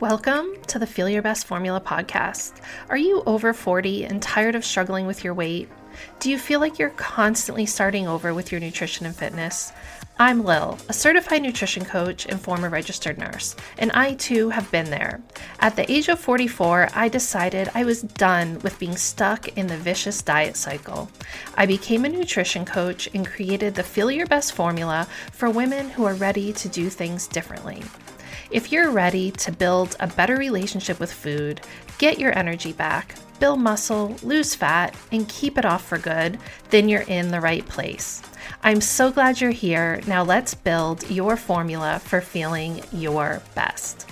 Welcome to the Feel Your Best Formula podcast. Are you over 40 and tired of struggling with your weight? Do you feel like you're constantly starting over with your nutrition and fitness? I'm Lil, a certified nutrition coach and former registered nurse, and I too have been there. At the age of 44, I decided I was done with being stuck in the vicious diet cycle. I became a nutrition coach and created the Feel Your Best formula for women who are ready to do things differently. If you're ready to build a better relationship with food, get your energy back, build muscle, lose fat, and keep it off for good, then you're in the right place. I'm so glad you're here. Now let's build your formula for feeling your best.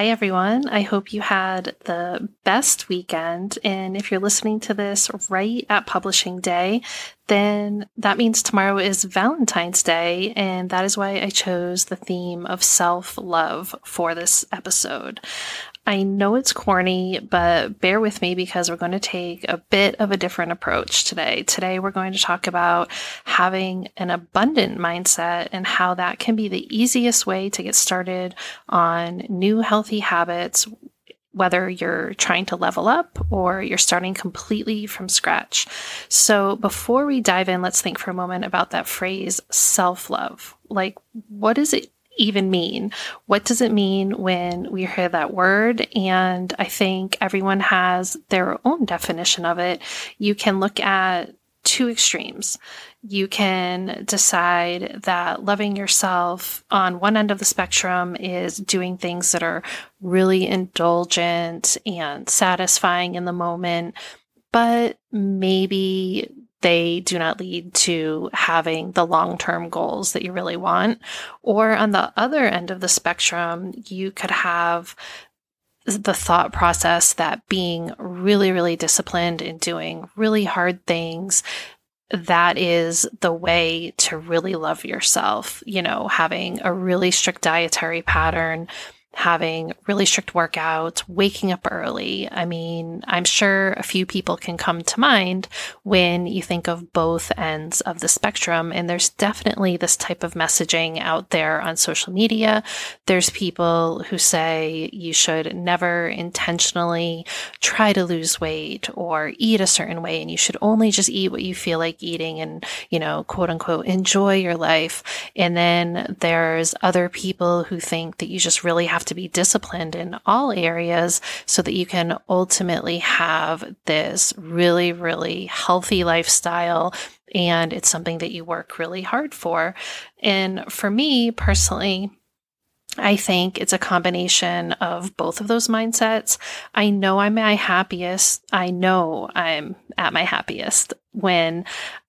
Hi, everyone. I hope you had the best weekend. And if you're listening to this right at publishing day, then that means tomorrow is Valentine's Day. And that is why I chose the theme of self love for this episode. I know it's corny, but bear with me because we're going to take a bit of a different approach today. Today, we're going to talk about having an abundant mindset and how that can be the easiest way to get started on new healthy habits whether you're trying to level up or you're starting completely from scratch. So, before we dive in, let's think for a moment about that phrase self love. Like, what does it even mean? What does it mean when we hear that word? And I think everyone has their own definition of it. You can look at two extremes. You can decide that loving yourself on one end of the spectrum is doing things that are really indulgent and satisfying in the moment, but maybe they do not lead to having the long term goals that you really want. Or on the other end of the spectrum, you could have the thought process that being really, really disciplined and doing really hard things that is the way to really love yourself. You know, having a really strict dietary pattern, having really strict workouts, waking up early. I mean, I'm sure a few people can come to mind when you think of both ends of the spectrum. And there's definitely this type of messaging out there on social media. There's people who say you should never intentionally try to lose weight or eat a certain way, and you should only just eat what you feel like eating and, you know, quote unquote, enjoy your life. And then there's other people who think that you just really have have to be disciplined in all areas so that you can ultimately have this really, really healthy lifestyle. And it's something that you work really hard for. And for me personally, I think it's a combination of both of those mindsets. I know I'm my happiest. I know I'm at my happiest when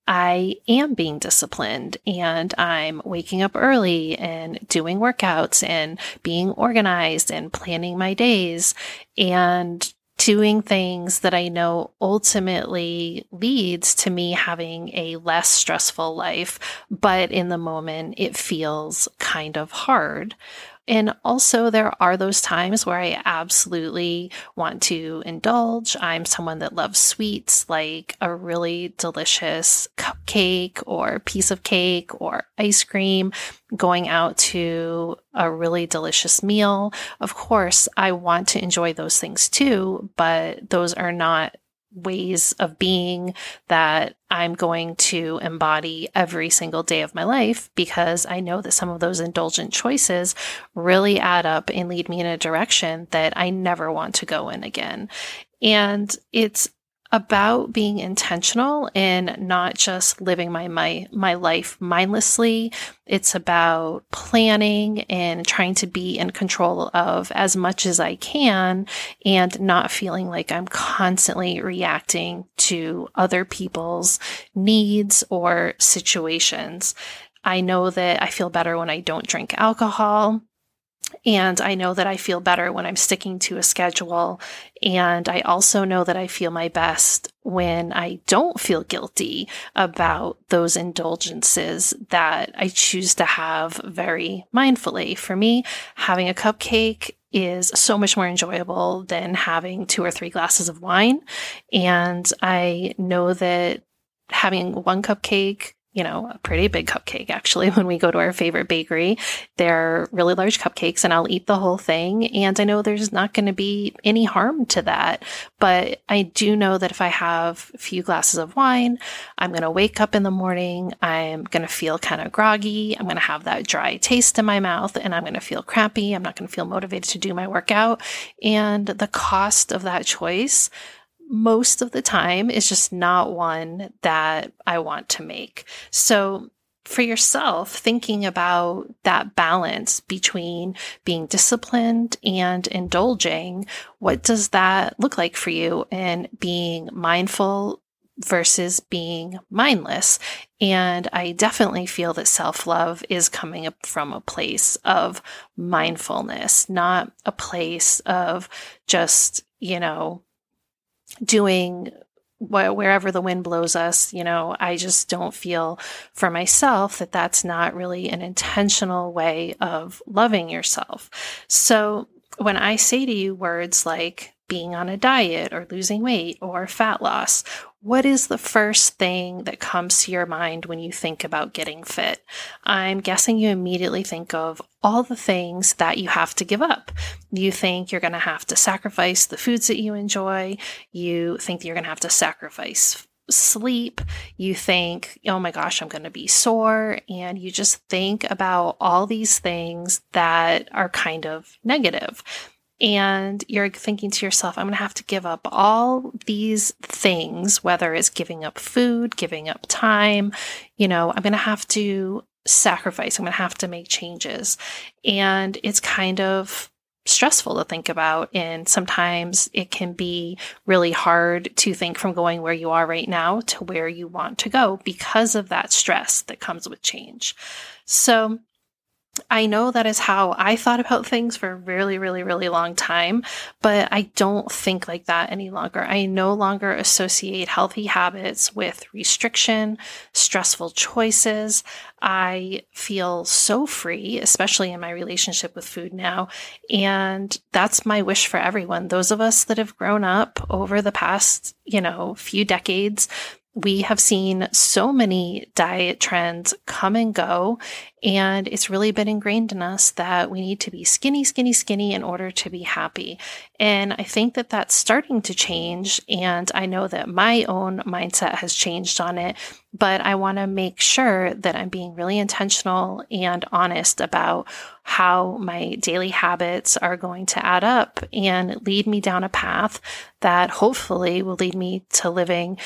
I am being disciplined and I'm waking up early and doing workouts and being organized and planning my days and doing things that I know ultimately leads to me having a less stressful life, but in the moment it feels kind of hard. And also, there are those times where I absolutely want to indulge. I'm someone that loves sweets, like a really delicious cupcake or piece of cake or ice cream, going out to a really delicious meal. Of course, I want to enjoy those things too, but those are not ways of being that I'm going to embody every single day of my life because I know that some of those indulgent choices really add up and lead me in a direction that I never want to go in again. And it's about being intentional and not just living my my my life mindlessly. It's about planning and trying to be in control of as much as I can and not feeling like I'm constantly reacting to other people's needs or situations. I know that I feel better when I don't drink alcohol. And I know that I feel better when I'm sticking to a schedule. And I also know that I feel my best when I don't feel guilty about those indulgences that I choose to have very mindfully. For me, having a cupcake is so much more enjoyable than having two or three glasses of wine. And I know that having one cupcake you know, a pretty big cupcake actually when we go to our favorite bakery. They're really large cupcakes and I'll eat the whole thing. And I know there's not going to be any harm to that. But I do know that if I have a few glasses of wine, I'm going to wake up in the morning. I'm going to feel kind of groggy. I'm going to have that dry taste in my mouth and I'm going to feel crappy. I'm not going to feel motivated to do my workout. And the cost of that choice most of the time is just not one that I want to make. So for yourself, thinking about that balance between being disciplined and indulging, what does that look like for you? And being mindful versus being mindless. And I definitely feel that self love is coming up from a place of mindfulness, not a place of just, you know, doing wh- wherever the wind blows us, you know, I just don't feel for myself that that's not really an intentional way of loving yourself. So when I say to you words like being on a diet or losing weight or fat loss what is the first thing that comes to your mind when you think about getting fit? I'm guessing you immediately think of all the things that you have to give up. You think you're going to have to sacrifice the foods that you enjoy. You think you're going to have to sacrifice sleep. You think, oh my gosh, I'm going to be sore. And you just think about all these things that are kind of negative and you're thinking to yourself, I'm going to have to give up all these things, whether it's giving up food, giving up time, you know, I'm going to have to sacrifice, I'm going to have to make changes. And it's kind of stressful to think about. And sometimes it can be really hard to think from going where you are right now to where you want to go because of that stress that comes with change. So I know that is how I thought about things for a really, really, really long time, but I don't think like that any longer. I no longer associate healthy habits with restriction, stressful choices. I feel so free, especially in my relationship with food now. And that's my wish for everyone. Those of us that have grown up over the past, you know, few decades we have seen so many diet trends come and go, and it's really been ingrained in us that we need to be skinny, skinny, skinny in order to be happy. And I think that that's starting to change. And I know that my own mindset has changed on it, but I want to make sure that I'm being really intentional and honest about how my daily habits are going to add up and lead me down a path that hopefully will lead me to living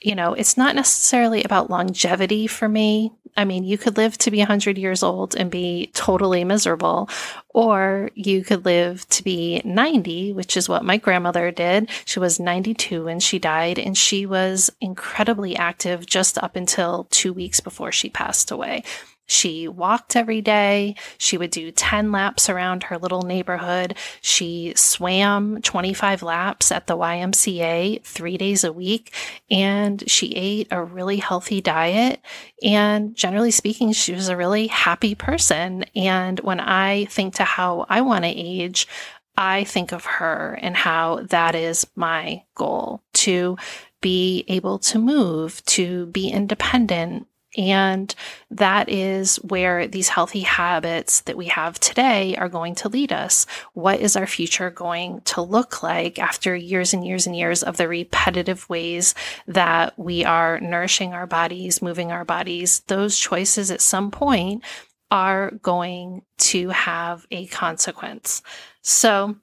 you know, it's not necessarily about longevity for me. I mean, you could live to be 100 years old and be totally miserable, or you could live to be 90, which is what my grandmother did. She was 92 when she died, and she was incredibly active just up until two weeks before she passed away. She walked every day. She would do 10 laps around her little neighborhood. She swam 25 laps at the YMCA three days a week. And she ate a really healthy diet. And generally speaking, she was a really happy person. And when I think to how I want to age, I think of her and how that is my goal to be able to move, to be independent, and that is where these healthy habits that we have today are going to lead us. What is our future going to look like after years and years and years of the repetitive ways that we are nourishing our bodies, moving our bodies? Those choices at some point are going to have a consequence. So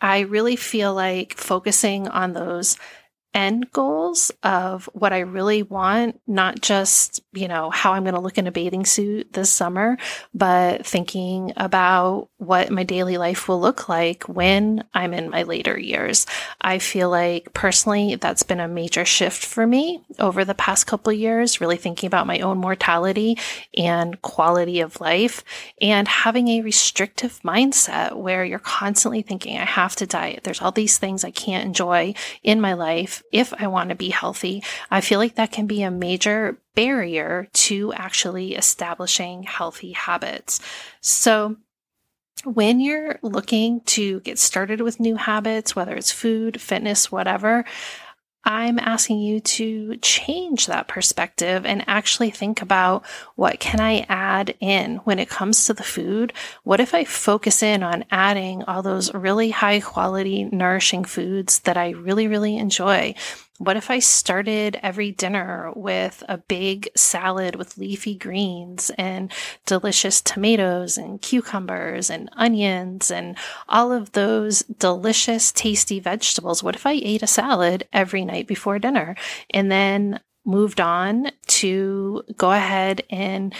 I really feel like focusing on those end goals of what I really want, not just, you know, how I'm going to look in a bathing suit this summer, but thinking about what my daily life will look like when I'm in my later years. I feel like personally that's been a major shift for me over the past couple years, really thinking about my own mortality and quality of life and having a restrictive mindset where you're constantly thinking, I have to diet. There's all these things I can't enjoy in my life if I want to be healthy, I feel like that can be a major barrier to actually establishing healthy habits. So, when you're looking to get started with new habits, whether it's food, fitness, whatever, I'm asking you to change that perspective and actually think about what can I add in when it comes to the food? What if I focus in on adding all those really high quality nourishing foods that I really, really enjoy? What if I started every dinner with a big salad with leafy greens and delicious tomatoes and cucumbers and onions and all of those delicious, tasty vegetables? What if I ate a salad every night before dinner and then moved on to go ahead and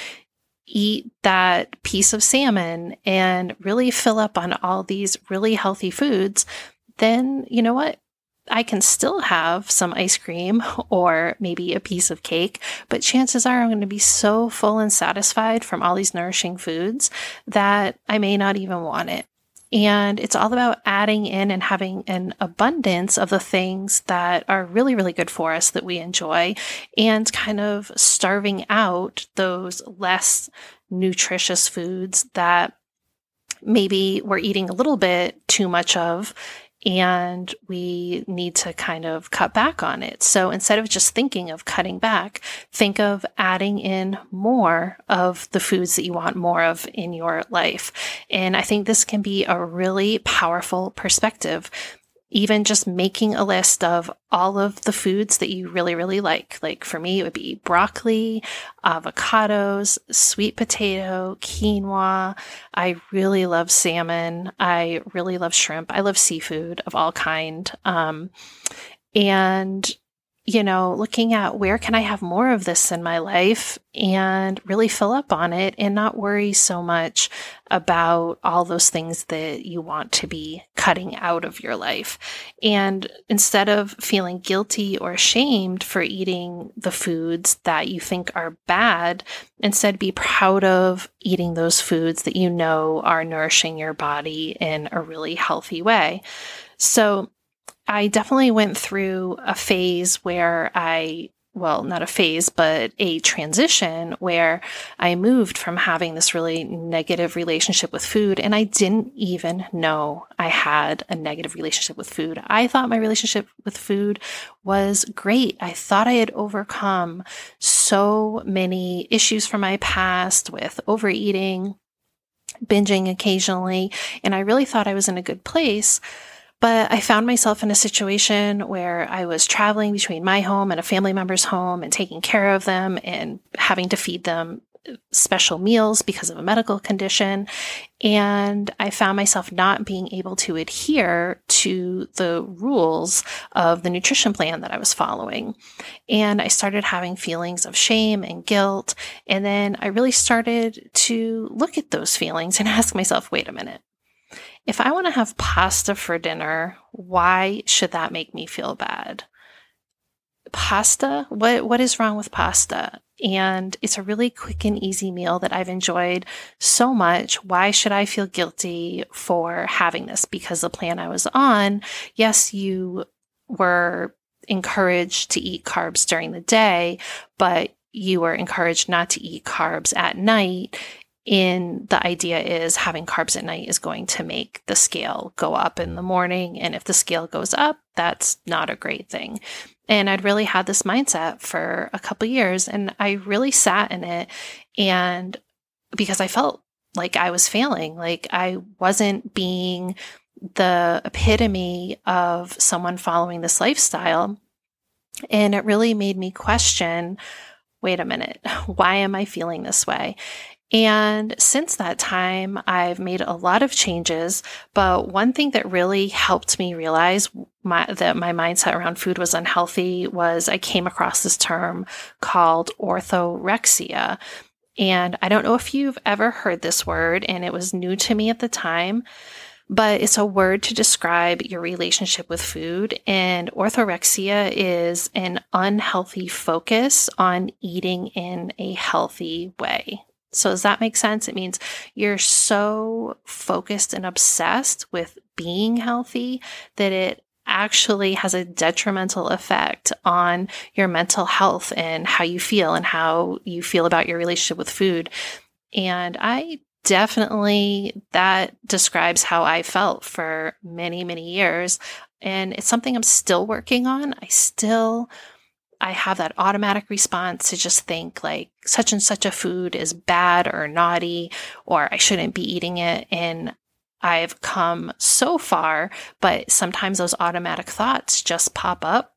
eat that piece of salmon and really fill up on all these really healthy foods? Then, you know what? I can still have some ice cream or maybe a piece of cake, but chances are I'm going to be so full and satisfied from all these nourishing foods that I may not even want it. And it's all about adding in and having an abundance of the things that are really, really good for us that we enjoy and kind of starving out those less nutritious foods that maybe we're eating a little bit too much of and we need to kind of cut back on it. So instead of just thinking of cutting back, think of adding in more of the foods that you want more of in your life. And I think this can be a really powerful perspective even just making a list of all of the foods that you really, really like. Like for me, it would be broccoli, avocados, sweet potato, quinoa. I really love salmon. I really love shrimp. I love seafood of all kind. Um, and you know, looking at where can I have more of this in my life and really fill up on it and not worry so much about all those things that you want to be cutting out of your life. And instead of feeling guilty or ashamed for eating the foods that you think are bad, instead be proud of eating those foods that you know are nourishing your body in a really healthy way. So I definitely went through a phase where I, well, not a phase, but a transition where I moved from having this really negative relationship with food. And I didn't even know I had a negative relationship with food. I thought my relationship with food was great. I thought I had overcome so many issues from my past with overeating, binging occasionally. And I really thought I was in a good place. But I found myself in a situation where I was traveling between my home and a family member's home and taking care of them and having to feed them special meals because of a medical condition. And I found myself not being able to adhere to the rules of the nutrition plan that I was following. And I started having feelings of shame and guilt. And then I really started to look at those feelings and ask myself, wait a minute if I want to have pasta for dinner, why should that make me feel bad? Pasta? What what is wrong with pasta? And it's a really quick and easy meal that I've enjoyed so much. Why should I feel guilty for having this? Because the plan I was on, yes, you were encouraged to eat carbs during the day, but you were encouraged not to eat carbs at night in the idea is having carbs at night is going to make the scale go up in the morning. And if the scale goes up, that's not a great thing. And I'd really had this mindset for a couple years and I really sat in it. And because I felt like I was failing, like I wasn't being the epitome of someone following this lifestyle. And it really made me question wait a minute, why am I feeling this way? And since that time, I've made a lot of changes. But one thing that really helped me realize my, that my mindset around food was unhealthy was I came across this term called orthorexia. And I don't know if you've ever heard this word, and it was new to me at the time, but it's a word to describe your relationship with food. And orthorexia is an unhealthy focus on eating in a healthy way. So, does that make sense? It means you're so focused and obsessed with being healthy that it actually has a detrimental effect on your mental health and how you feel and how you feel about your relationship with food. And I definitely that describes how I felt for many, many years. And it's something I'm still working on. I still I have that automatic response to just think like such and such a food is bad or naughty or I shouldn't be eating it and I've come so far, but sometimes those automatic thoughts just pop up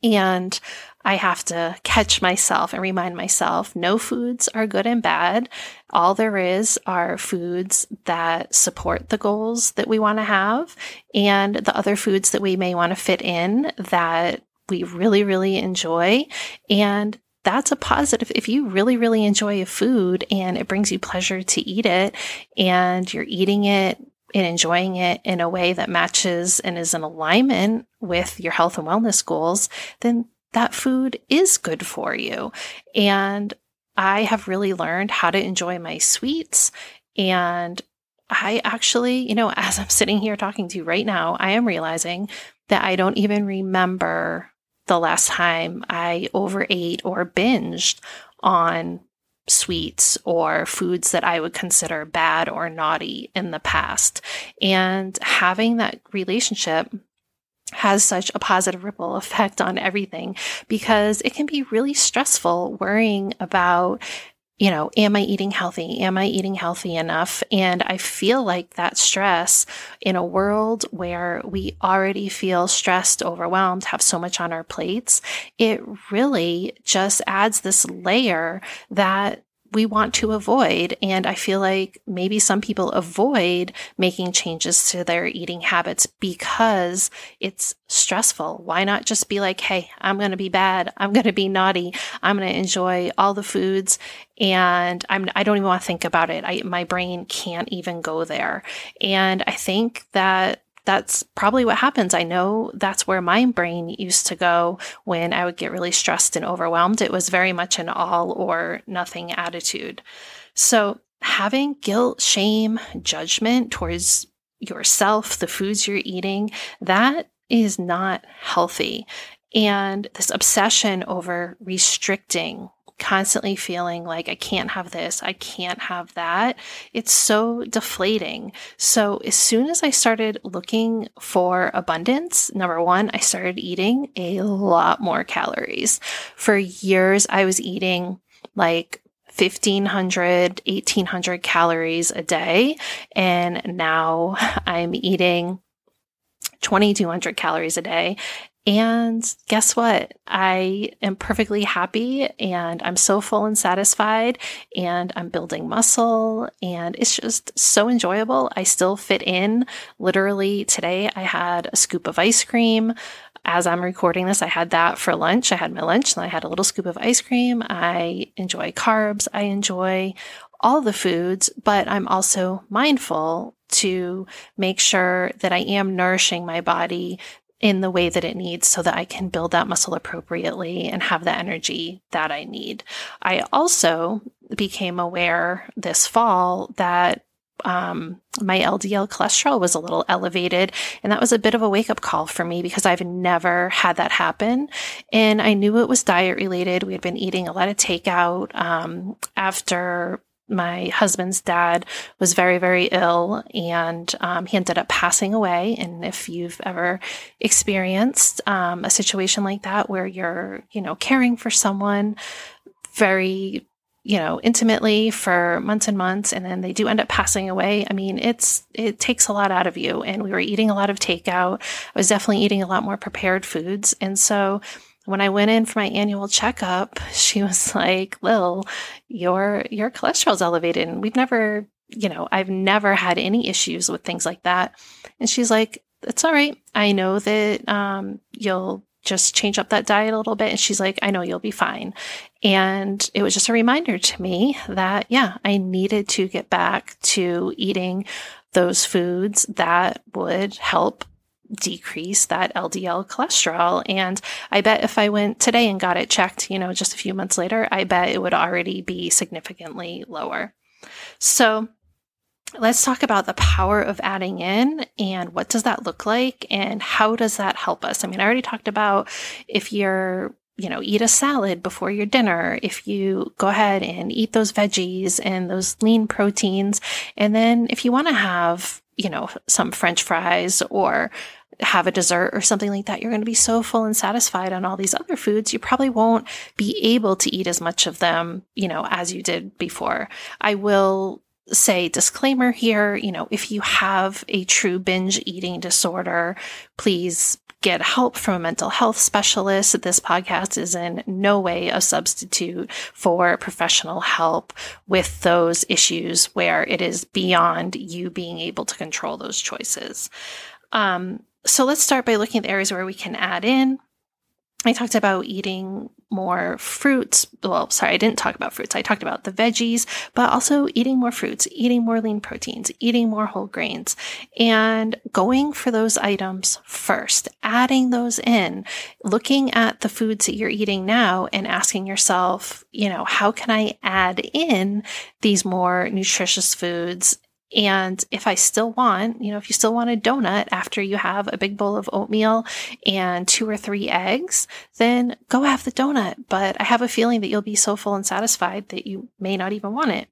and I have to catch myself and remind myself no foods are good and bad. All there is are foods that support the goals that we want to have and the other foods that we may want to fit in that we really, really enjoy. And that's a positive. If you really, really enjoy a food and it brings you pleasure to eat it and you're eating it and enjoying it in a way that matches and is in alignment with your health and wellness goals, then that food is good for you. And I have really learned how to enjoy my sweets. And I actually, you know, as I'm sitting here talking to you right now, I am realizing that I don't even remember the last time I overate or binged on sweets or foods that I would consider bad or naughty in the past. And having that relationship has such a positive ripple effect on everything because it can be really stressful worrying about you know, am I eating healthy? Am I eating healthy enough? And I feel like that stress in a world where we already feel stressed, overwhelmed, have so much on our plates, it really just adds this layer that we want to avoid. And I feel like maybe some people avoid making changes to their eating habits because it's stressful. Why not just be like, hey, I'm going to be bad. I'm going to be naughty. I'm going to enjoy all the foods and I'm, I don't even want to think about it. I, my brain can't even go there. And I think that that's probably what happens. I know that's where my brain used to go when I would get really stressed and overwhelmed. It was very much an all or nothing attitude. So, having guilt, shame, judgment towards yourself, the foods you're eating, that is not healthy. And this obsession over restricting constantly feeling like I can't have this, I can't have that, it's so deflating. So, as soon as I started looking for abundance, number one, I started eating a lot more calories. For years, I was eating like 1500, 1800 calories a day. And now I'm eating 2200 calories a day. And guess what? I am perfectly happy and I'm so full and satisfied and I'm building muscle and it's just so enjoyable. I still fit in. Literally today I had a scoop of ice cream. As I'm recording this, I had that for lunch. I had my lunch and I had a little scoop of ice cream. I enjoy carbs. I enjoy all the foods, but I'm also mindful to make sure that I am nourishing my body in the way that it needs so that I can build that muscle appropriately and have the energy that I need. I also became aware this fall that um, my LDL cholesterol was a little elevated. And that was a bit of a wake up call for me because I've never had that happen. And I knew it was diet related. We had been eating a lot of takeout um, after my husband's dad was very, very ill and um, he ended up passing away. And if you've ever experienced um, a situation like that where you're, you know, caring for someone very, you know, intimately for months and months, and then they do end up passing away. I mean, it's, it takes a lot out of you. And we were eating a lot of takeout. I was definitely eating a lot more prepared foods. And so, when I went in for my annual checkup, she was like, Lil, your your cholesterol's elevated. And we've never, you know, I've never had any issues with things like that. And she's like, It's all right. I know that um, you'll just change up that diet a little bit. And she's like, I know you'll be fine. And it was just a reminder to me that, yeah, I needed to get back to eating those foods that would help decrease that LDL cholesterol. And I bet if I went today and got it checked, you know, just a few months later, I bet it would already be significantly lower. So let's talk about the power of adding in and what does that look like and how does that help us? I mean, I already talked about if you're you know, eat a salad before your dinner, if you go ahead and eat those veggies and those lean proteins, and then if you want to have, you know, some french fries or have a dessert or something like that, you're going to be so full and satisfied on all these other foods, you probably won't be able to eat as much of them, you know, as you did before. I will say disclaimer here, you know, if you have a true binge eating disorder, please get help from a mental health specialist. This podcast is in no way a substitute for professional help with those issues where it is beyond you being able to control those choices. Um, so let's start by looking at the areas where we can add in. I talked about eating more fruits. Well, sorry, I didn't talk about fruits. I talked about the veggies, but also eating more fruits, eating more lean proteins, eating more whole grains, and going for those items first, adding those in, looking at the foods that you're eating now and asking yourself, you know, how can I add in these more nutritious foods and if I still want, you know, if you still want a donut after you have a big bowl of oatmeal and two or three eggs, then go have the donut. But I have a feeling that you'll be so full and satisfied that you may not even want it.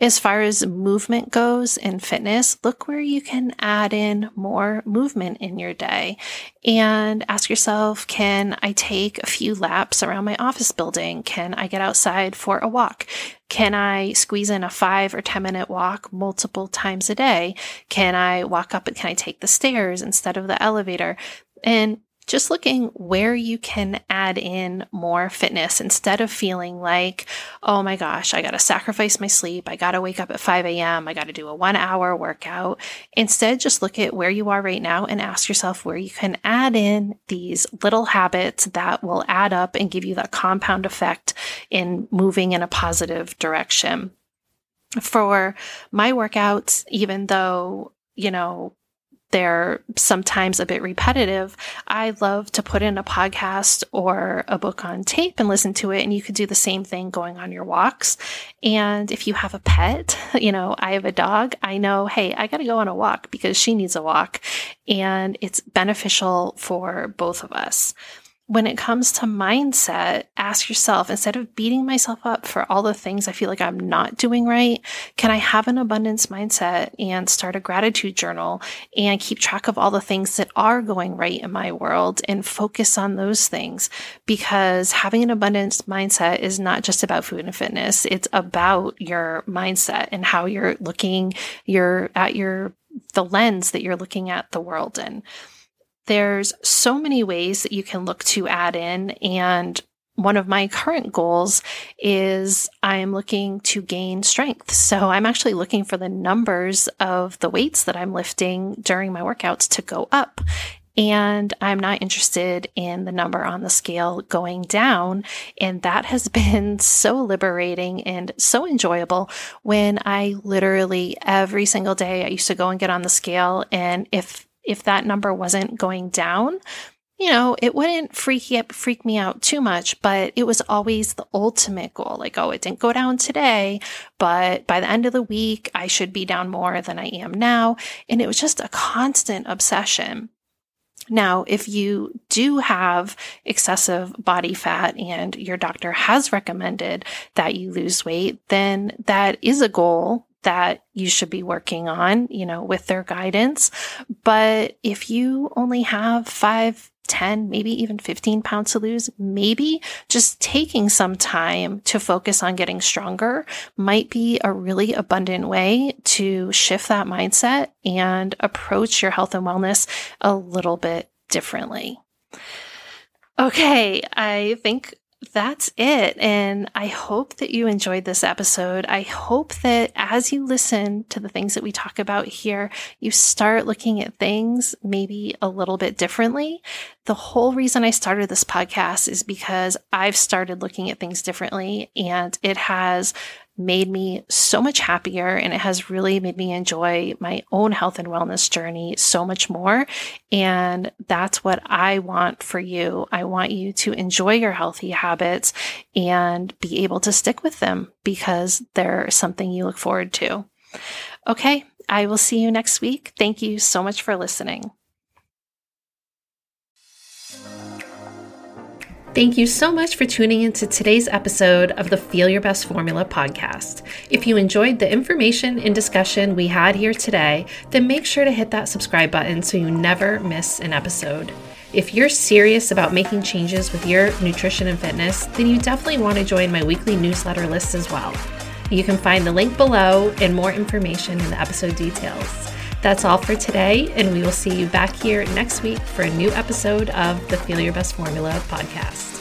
As far as movement goes in fitness, look where you can add in more movement in your day and ask yourself Can I take a few laps around my office building? Can I get outside for a walk? Can I squeeze in a five or 10 minute walk multiple times a day? Can I walk up and can I take the stairs instead of the elevator? And just looking where you can add in more fitness instead of feeling like, oh my gosh, I got to sacrifice my sleep. I got to wake up at 5 a.m. I got to do a one hour workout. Instead, just look at where you are right now and ask yourself where you can add in these little habits that will add up and give you that compound effect in moving in a positive direction. For my workouts, even though you know, they're sometimes a bit repetitive, I love to put in a podcast or a book on tape and listen to it. And you could do the same thing going on your walks. And if you have a pet, you know, I have a dog, I know, hey, I got to go on a walk because she needs a walk. And it's beneficial for both of us when it comes to mindset, ask yourself instead of beating myself up for all the things I feel like I'm not doing right, can I have an abundance mindset and start a gratitude journal and keep track of all the things that are going right in my world and focus on those things? Because having an abundance mindset is not just about food and fitness, it's about your mindset and how you're looking you're at your the lens that you're looking at the world in. There's so many ways that you can look to add in. And one of my current goals is I'm looking to gain strength. So I'm actually looking for the numbers of the weights that I'm lifting during my workouts to go up. And I'm not interested in the number on the scale going down. And that has been so liberating and so enjoyable when I literally every single day I used to go and get on the scale. And if if that number wasn't going down, you know, it wouldn't freak freak me out too much, but it was always the ultimate goal. Like, oh, it didn't go down today, but by the end of the week, I should be down more than I am now. And it was just a constant obsession. Now, if you do have excessive body fat and your doctor has recommended that you lose weight, then that is a goal that you should be working on, you know, with their guidance. But if you only have five, 10, maybe even 15 pounds to lose, maybe just taking some time to focus on getting stronger might be a really abundant way to shift that mindset and approach your health and wellness a little bit differently. Okay, I think that's it. And I hope that you enjoyed this episode. I hope that as you listen to the things that we talk about here, you start looking at things maybe a little bit differently. The whole reason I started this podcast is because I've started looking at things differently and it has made me so much happier and it has really made me enjoy my own health and wellness journey so much more. And that's what I want for you. I want you to enjoy your healthy habits and be able to stick with them because they're something you look forward to. Okay, I will see you next week. Thank you so much for listening. Thank you so much for tuning into today's episode of the Feel Your Best Formula podcast. If you enjoyed the information and discussion we had here today, then make sure to hit that subscribe button so you never miss an episode. If you're serious about making changes with your nutrition and fitness, then you definitely want to join my weekly newsletter list as well. You can find the link below and more information in the episode details. That's all for today, and we will see you back here next week for a new episode of the Feel Your Best Formula podcast.